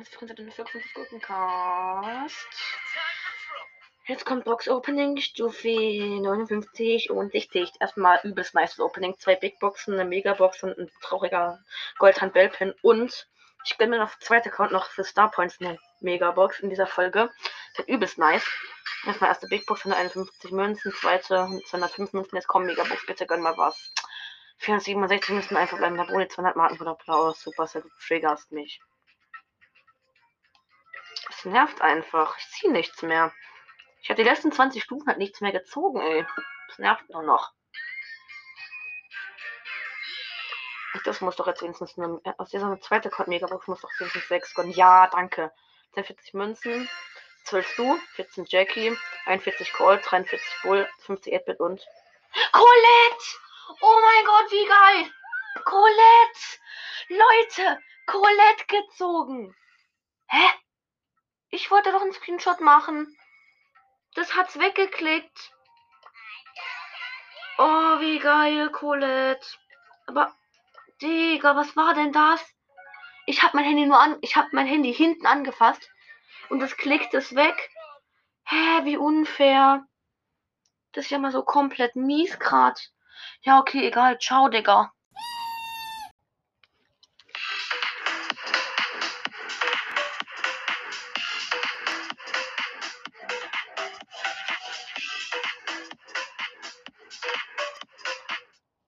Ist Prinz den Füchse des Gurkencast. Jetzt kommt Box Opening, Stufe 59 und 60. Erstmal übelst nice Opening. Zwei Big Boxen, eine Megabox und ein trauriger Goldhand Bellpin. Und ich gönne mir noch zweite Account noch für Star Points eine Megabox in dieser Folge. Das wird übelst nice. Erstmal erste Big Box, 151 Münzen, zweite 205 Münzen. Jetzt kommen Megabox, bitte gönn mal was. 467 müssen einfach bleiben. Da Boni 200 Marken oder Blau. Super, du triggerst mich. Es nervt einfach. Ich ziehe nichts mehr. Ich habe die letzten 20 Stufen halt nichts mehr gezogen, ey. Das nervt nur noch. Das muss doch jetzt wenigstens eine, aus dieser zweite Code Megabox muss doch wenigstens 6 kommen. Ja, danke. 42 Münzen, 12 Stu, 14 Jackie, 41 Colt, 43 Bull, 50 Edbit und Colette! Oh mein Gott, wie geil! Colette! Leute, Colette gezogen! Hä? Ich wollte doch einen Screenshot machen. Das hat's weggeklickt. Oh, wie geil, Colette. Aber, Digga, was war denn das? Ich hab mein Handy nur an, ich hab mein Handy hinten angefasst und es klickt es weg. Hä, wie unfair. Das ist ja mal so komplett mies grad. Ja, okay, egal. Ciao, Digga.